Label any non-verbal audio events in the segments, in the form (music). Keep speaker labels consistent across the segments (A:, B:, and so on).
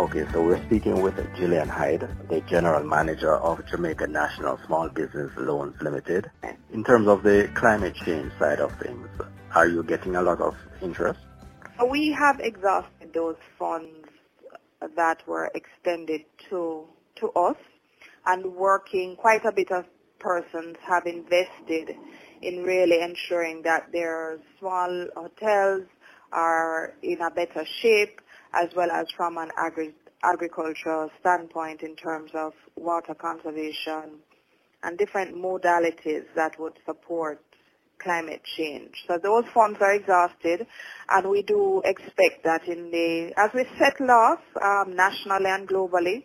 A: Okay, so we're speaking with Gillian Hyde, the General Manager of Jamaica National Small Business Loans Limited. In terms of the climate change side of things, are you getting a lot of interest?
B: We have exhausted those funds that were extended to to us and working quite a bit of persons have invested in really ensuring that their small hotels are in a better shape as well as from an agri- agricultural standpoint in terms of water conservation and different modalities that would support climate change. So those funds are exhausted and we do expect that in the, as we settle off um, nationally and globally,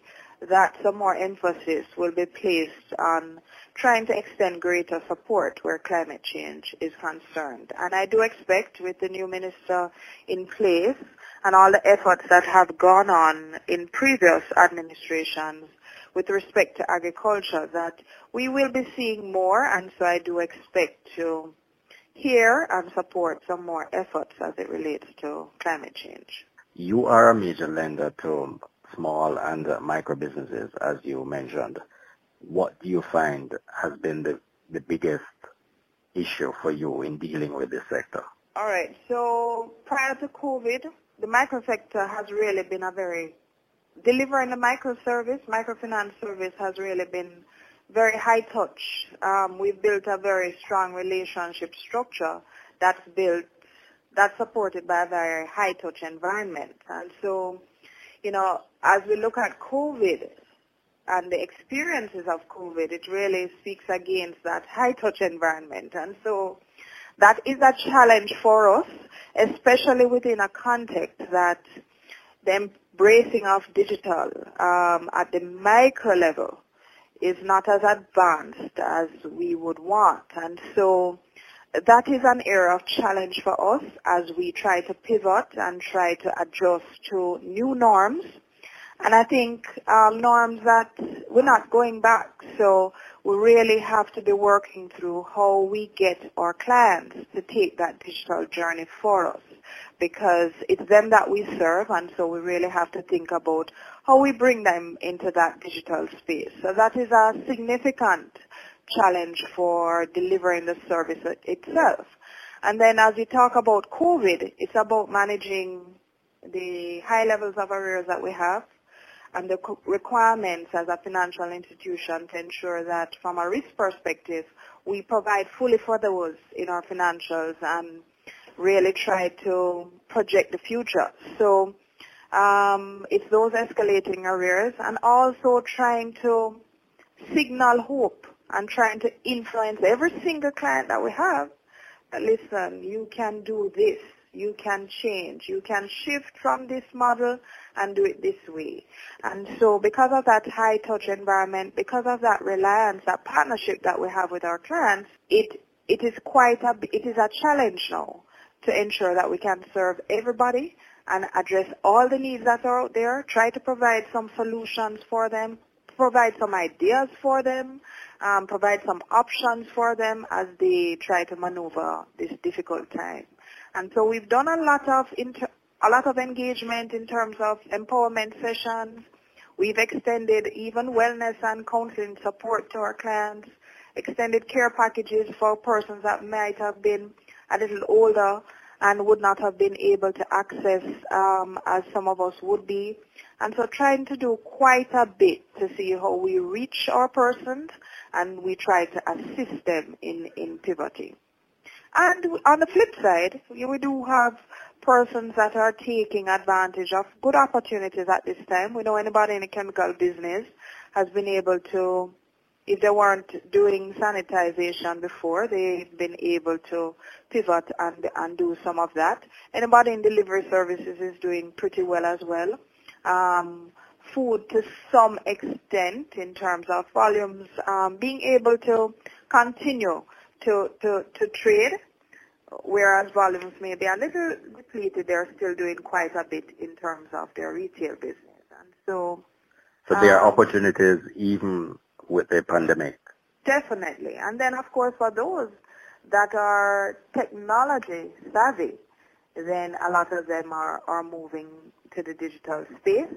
B: that some more emphasis will be placed on trying to extend greater support where climate change is concerned. And I do expect with the new minister in place and all the efforts that have gone on in previous administrations with respect to agriculture that we will be seeing more and so I do expect to hear and support some more efforts as it relates to climate change.
A: You are a major lender to small and micro businesses, as you mentioned. What do you find has been the, the biggest issue for you in dealing with this sector?
B: All right. So prior to COVID, the micro sector has really been a very delivering the micro service, microfinance service has really been very high touch. Um, we've built a very strong relationship structure that's built, that's supported by a very high touch environment. And so, you know, as we look at COVID and the experiences of COVID, it really speaks against that high touch environment. And so that is a challenge for us, especially within a context that the embracing of digital um, at the micro level is not as advanced as we would want. And so that is an area of challenge for us as we try to pivot and try to adjust to new norms. And I think um, norms that we're not going back. So we really have to be working through how we get our clients to take that digital journey for us because it's them that we serve and so we really have to think about how we bring them into that digital space. So that is a significant challenge for delivering the service itself. And then as we talk about COVID, it's about managing the high levels of arrears that we have and the requirements as a financial institution to ensure that from a risk perspective, we provide fully for those in our financials and really try to project the future. So um, it's those escalating arrears and also trying to signal hope and trying to influence every single client that we have listen, you can do this, you can change, you can shift from this model and do it this way. And so because of that high touch environment, because of that reliance, that partnership that we have with our clients, it it is quite a it is a challenge now to ensure that we can serve everybody and address all the needs that are out there, try to provide some solutions for them, provide some ideas for them, um, provide some options for them as they try to maneuver this difficult time. And so we've done a lot of inter- a lot of engagement in terms of empowerment sessions. We've extended even wellness and counseling support to our clients, extended care packages for persons that might have been a little older and would not have been able to access um, as some of us would be. And so trying to do quite a bit to see how we reach our persons and we try to assist them in, in pivoting. And on the flip side, we do have persons that are taking advantage of good opportunities at this time. We know anybody in the chemical business has been able to if they weren't doing sanitization before, they've been able to pivot and, and do some of that. Anybody in delivery services is doing pretty well as well. Um, food to some extent in terms of volumes, um, being able to continue to, to, to trade, whereas volumes may be a little depleted, they're still doing quite a bit in terms of their retail business. And so,
A: so there are um, opportunities even with the pandemic.
B: Definitely. And then, of course, for those that are technology savvy, then a lot of them are, are moving to the digital space,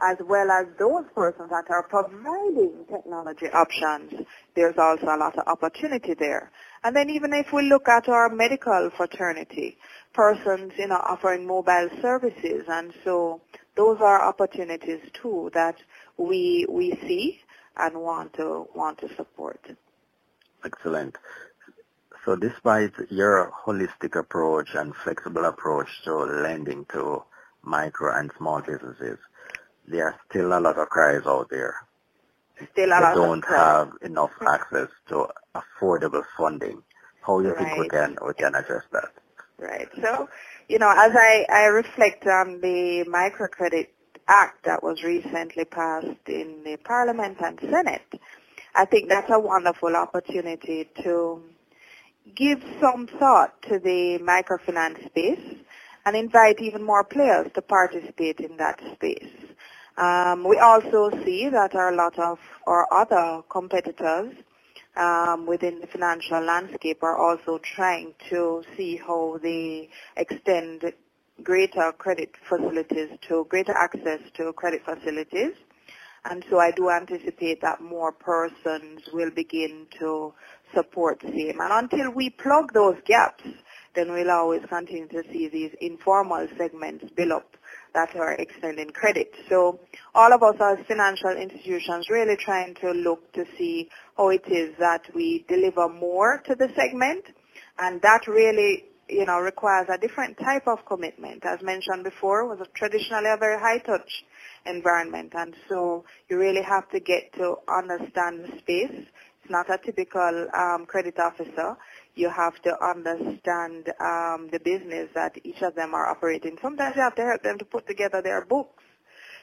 B: as well as those persons that are providing technology options. There's also a lot of opportunity there. And then even if we look at our medical fraternity, persons, you know, offering mobile services, and so those are opportunities too that we we see and want to want to support.
A: Excellent. So despite your holistic approach and flexible approach to lending to micro and small businesses, there are still a lot of cries out there.
B: Still a
A: they don't have enough access to affordable funding. How do you right. think we can we can address that?
B: Right. So, you know, as I, I reflect on the microcredit act that was recently passed in the Parliament and Senate, I think that's a wonderful opportunity to give some thought to the microfinance space and invite even more players to participate in that space. Um, we also see that there are a lot of our other competitors um, within the financial landscape are also trying to see how they extend greater credit facilities to greater access to credit facilities. And so I do anticipate that more persons will begin to support same. And until we plug those gaps, then we'll always continue to see these informal segments build up that are extending credit. So all of us as financial institutions really trying to look to see how it is that we deliver more to the segment and that really you know requires a different type of commitment. As mentioned before, was a traditionally a very high touch environment and so you really have to get to understand the space It's not a typical um, credit officer. You have to understand um, the business that each of them are operating. Sometimes you have to help them to put together their books.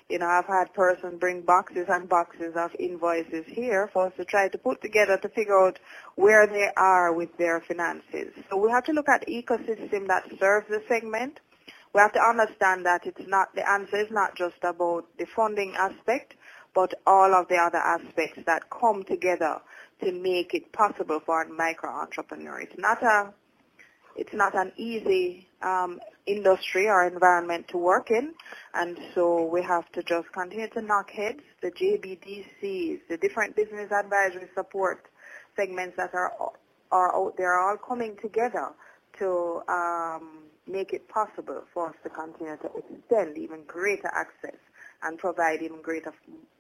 B: You know, I've had persons bring boxes and boxes of invoices here for us to try to put together to figure out where they are with their finances. So we have to look at ecosystem that serves the segment. We have to understand that it's not, the answer is not just about the funding aspect, but all of the other aspects that come together to make it possible for a micro entrepreneur. It's not a it's not an easy um, industry or environment to work in, and so we have to just continue to knock heads. The JBDCs, the different business advisory support segments that are are out there, are all coming together to um, make it possible for us to continue to extend even greater access and provide even greater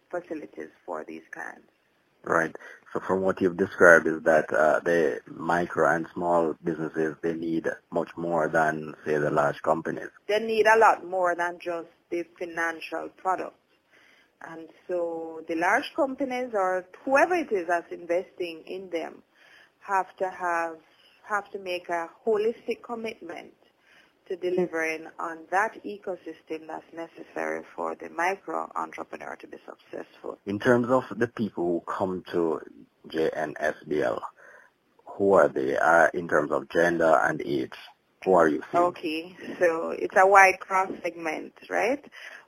B: facilities for these clients.
A: Right. So from what you've described is that uh, the micro and small businesses, they need much more than, say, the large companies.
B: They need a lot more than just the financial product. And so the large companies or whoever it is that's investing in them have to have have to make a holistic commitment to delivering on that ecosystem that's necessary for the micro entrepreneur to be successful.
A: In terms of the people who come to JNSBL, who are they uh, in terms of gender and age? Who are you seeing?
B: Okay, so it's a wide cross segment, right?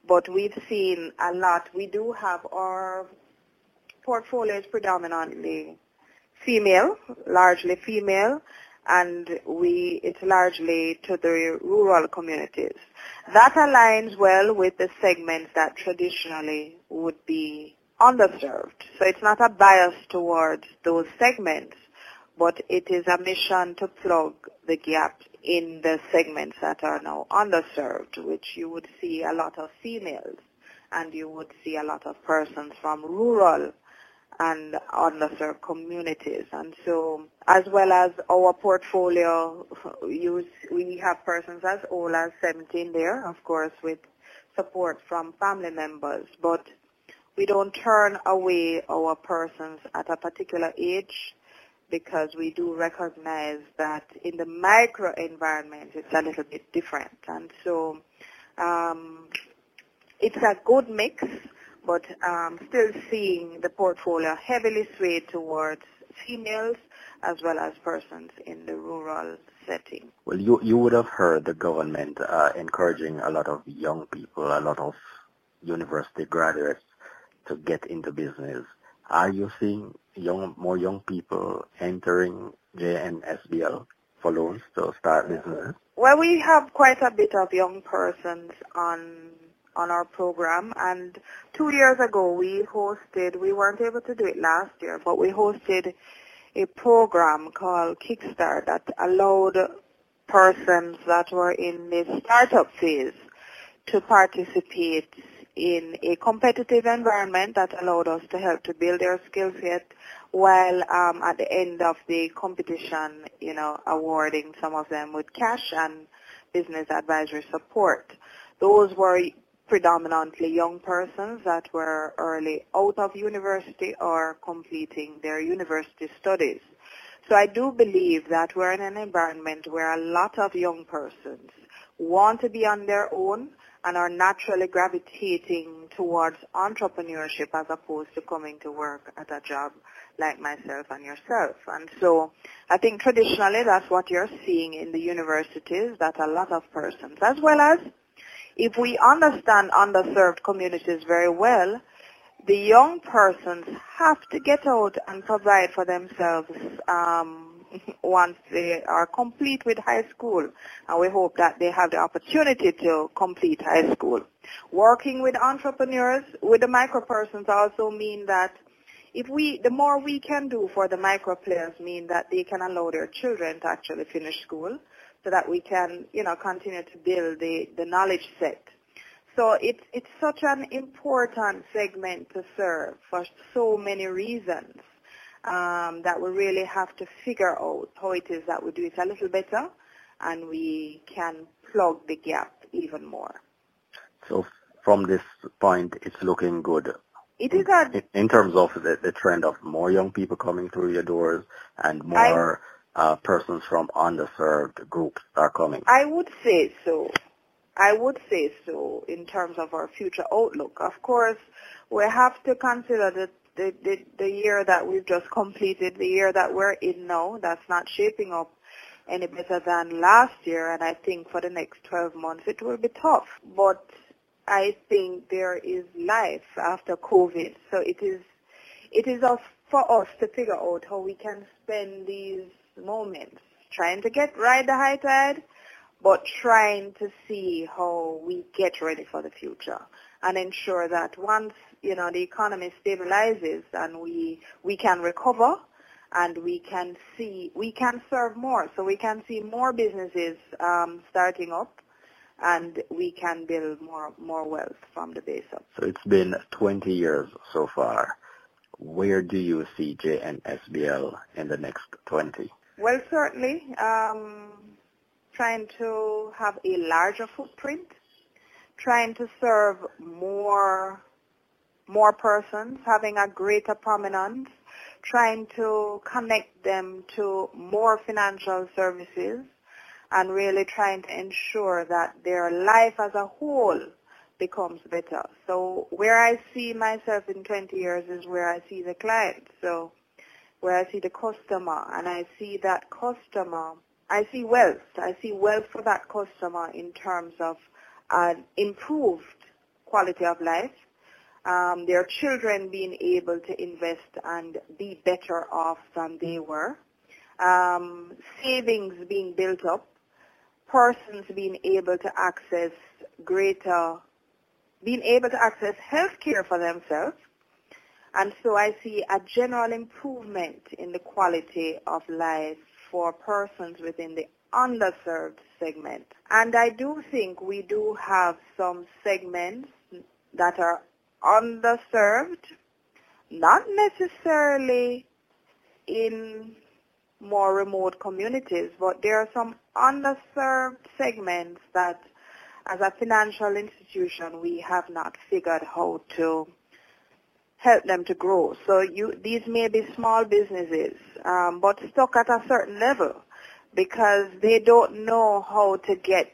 B: But we've seen a lot. We do have our portfolio is predominantly female, largely female, and we it's largely to the rural communities. That aligns well with the segments that traditionally would be underserved. So it's not a bias towards those segments, but it is a mission to plug the gap in the segments that are now underserved, which you would see a lot of females and you would see a lot of persons from rural and underserved communities. And so as well as our portfolio, use, we have persons as old as 17 there, of course, with support from family members. But we don't turn away our persons at a particular age because we do recognize that in the micro environment it's a little bit different. And so um, it's a good mix but um, still seeing the portfolio heavily swayed towards females as well as persons in the rural setting.
A: Well, you you would have heard the government uh, encouraging a lot of young people, a lot of university graduates to get into business. Are you seeing young more young people entering JNSBL for loans to start business?
B: Well, we have quite a bit of young persons on on our program and two years ago we hosted we weren't able to do it last year but we hosted a program called Kickstart that allowed persons that were in the startup phase to participate in a competitive environment that allowed us to help to build their skill set while um, at the end of the competition, you know, awarding some of them with cash and business advisory support. Those were predominantly young persons that were early out of university or completing their university studies. So I do believe that we're in an environment where a lot of young persons want to be on their own and are naturally gravitating towards entrepreneurship as opposed to coming to work at a job like myself and yourself. And so I think traditionally that's what you're seeing in the universities, that a lot of persons, as well as if we understand underserved communities very well, the young persons have to get out and provide for themselves um, (laughs) once they are complete with high school. And we hope that they have the opportunity to complete high school. Working with entrepreneurs, with the micro persons also mean that if we, the more we can do for the micro players mean that they can allow their children to actually finish school so that we can, you know, continue to build the, the knowledge set. So it's, it's such an important segment to serve for so many reasons um, that we really have to figure out how it is that we do it a little better and we can plug the gap even more.
A: So from this point, it's looking good.
B: It is a,
A: in, in terms of the, the trend of more young people coming through your doors and more uh, persons from underserved groups are coming.
B: I would say so. I would say so in terms of our future outlook. Of course, we have to consider the, the, the, the year that we've just completed, the year that we're in now. That's not shaping up any better than last year, and I think for the next 12 months it will be tough. But I think there is life after COVID, so it is it is for us to figure out how we can spend these moments trying to get ride the high tide, but trying to see how we get ready for the future and ensure that once you know the economy stabilizes and we we can recover and we can see we can serve more so we can see more businesses um, starting up and we can build more more wealth from the base up.
A: So it's been 20 years so far. Where do you see JNSBL in the next 20?
B: Well, certainly, um, trying to have a larger footprint, trying to serve more more persons, having a greater prominence, trying to connect them to more financial services, and really trying to ensure that their life as a whole becomes better. So where I see myself in 20 years is where I see the client. So where I see the customer and I see that customer, I see wealth. I see wealth for that customer in terms of an improved quality of life, um, their children being able to invest and be better off than they were, um, savings being built up, persons being able to access greater, being able to access health care for themselves, and so I see a general improvement in the quality of life for persons within the underserved segment. And I do think we do have some segments that are underserved, not necessarily in more remote communities, but there are some underserved segments that as a financial institution we have not figured how to help them to grow. So you, these may be small businesses, um, but stuck at a certain level because they don't know how to get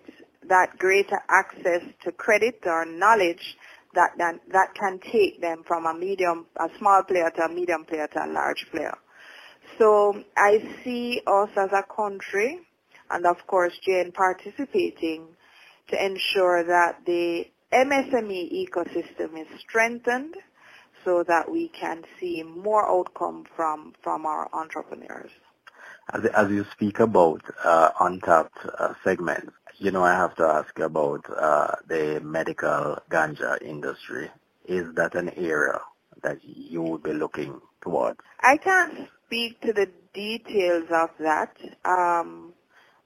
B: that greater access to credit or knowledge that, that, that can take them from a medium, a small player to a medium player to a large player. So I see us as a country and of course JN participating to ensure that the MSME ecosystem is strengthened so that we can see more outcome from, from our entrepreneurs.
A: As, as you speak about uh, untapped uh, segments, you know I have to ask about uh, the medical ganja industry. Is that an area that you would be looking towards?
B: I can't speak to the details of that. Um,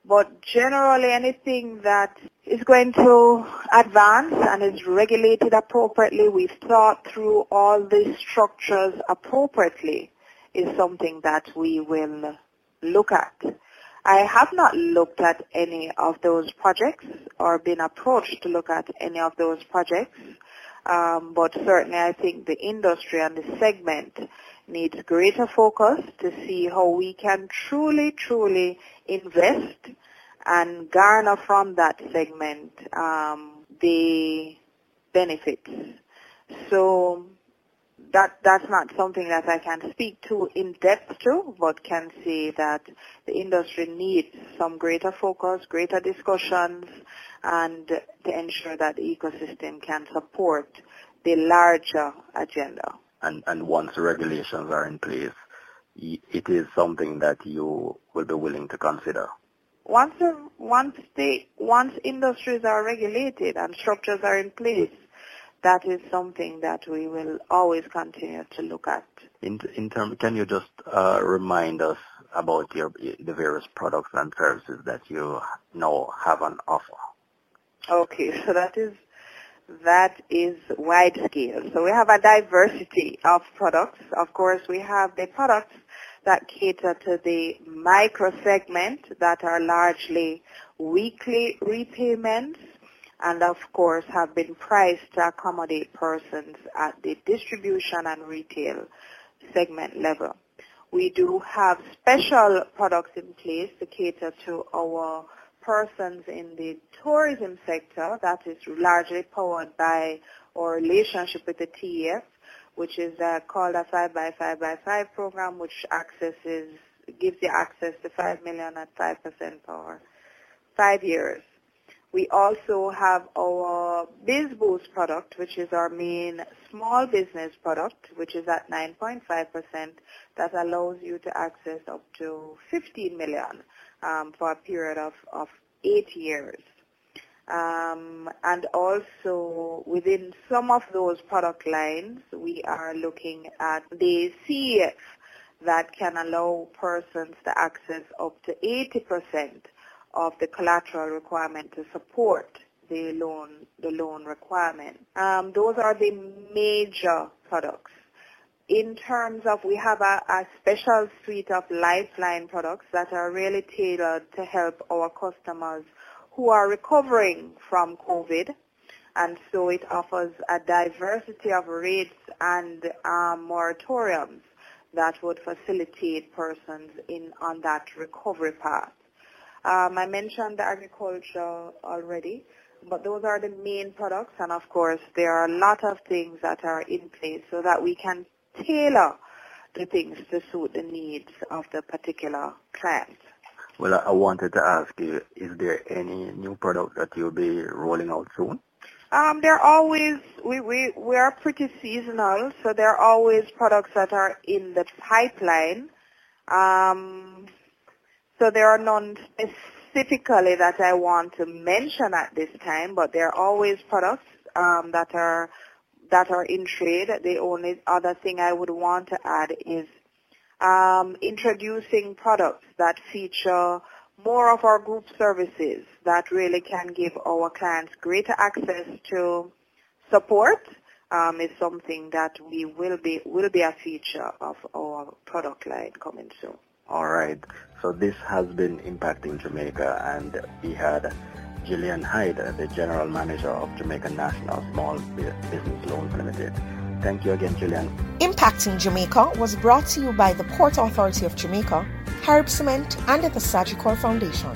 B: but generally anything that is going to advance and is regulated appropriately, we've thought through all the structures appropriately, is something that we will look at. I have not looked at any of those projects or been approached to look at any of those projects, um, but certainly I think the industry and the segment needs greater focus to see how we can truly, truly invest and garner from that segment um, the benefits. So that that's not something that I can speak to in depth to, but can say that the industry needs some greater focus, greater discussions, and to ensure that the ecosystem can support the larger agenda
A: and, and once the regulations are in place, it is something that you will be willing to consider?
B: Once the, once the once industries are regulated and structures are in place, that is something that we will always continue to look at.
A: In in term, can you just uh, remind us about your the various products and services that you now have on offer?
B: Okay, so that is that is wide scale. So we have a diversity of products. Of course, we have the products that cater to the micro segment that are largely weekly repayments and of course have been priced to accommodate persons at the distribution and retail segment level. We do have special products in place to cater to our persons in the tourism sector that is largely powered by our relationship with the TEF, which is uh, called a 5 by 5 by 5 program, which accesses, gives you access to 5 million at 5% per five years. We also have our BizBoost product, which is our main small business product, which is at 9.5% that allows you to access up to 15 million um, for a period of, of eight years. Um, and also within some of those product lines, we are looking at the CEF that can allow persons to access up to 80% of the collateral requirement to support the loan, the loan requirement. Um, those are the major products in terms of we have a, a, special suite of lifeline products that are really tailored to help our customers who are recovering from COVID. And so it offers a diversity of rates and um, moratoriums that would facilitate persons in on that recovery path. Um, I mentioned the agriculture already, but those are the main products. And of course, there are a lot of things that are in place so that we can tailor the things to suit the needs of the particular client.
A: Well, I wanted to ask you, is there any new product that you'll be rolling out soon?
B: Um, there are always, we, we, we are pretty seasonal, so there are always products that are in the pipeline. Um, so there are none specifically that I want to mention at this time, but there are always products um, that are that are in trade. The only other thing I would want to add is um, introducing products that feature more of our group services that really can give our clients greater access to support um, is something that we will be will be a feature of our product line coming soon.
A: All right. So this has been impacting Jamaica, and we had Gillian Hyde, the General Manager of Jamaica National Small Business Loans Limited. Thank you again, Gillian.
C: Impacting Jamaica was brought to you by the Port Authority of Jamaica, Carib Cement, and the Sagicor Foundation.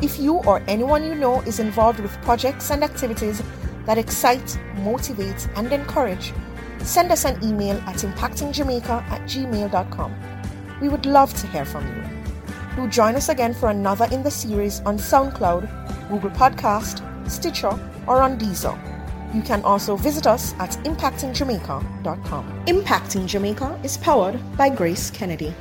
C: If you or anyone you know is involved with projects and activities that excite, motivate, and encourage, send us an email at impactingjamaica at gmail.com. We would love to hear from you. Do join us again for another in the series on SoundCloud, Google Podcast, Stitcher, or on Deezer. You can also visit us at impactingjamaica.com. Impacting Jamaica is powered by Grace Kennedy.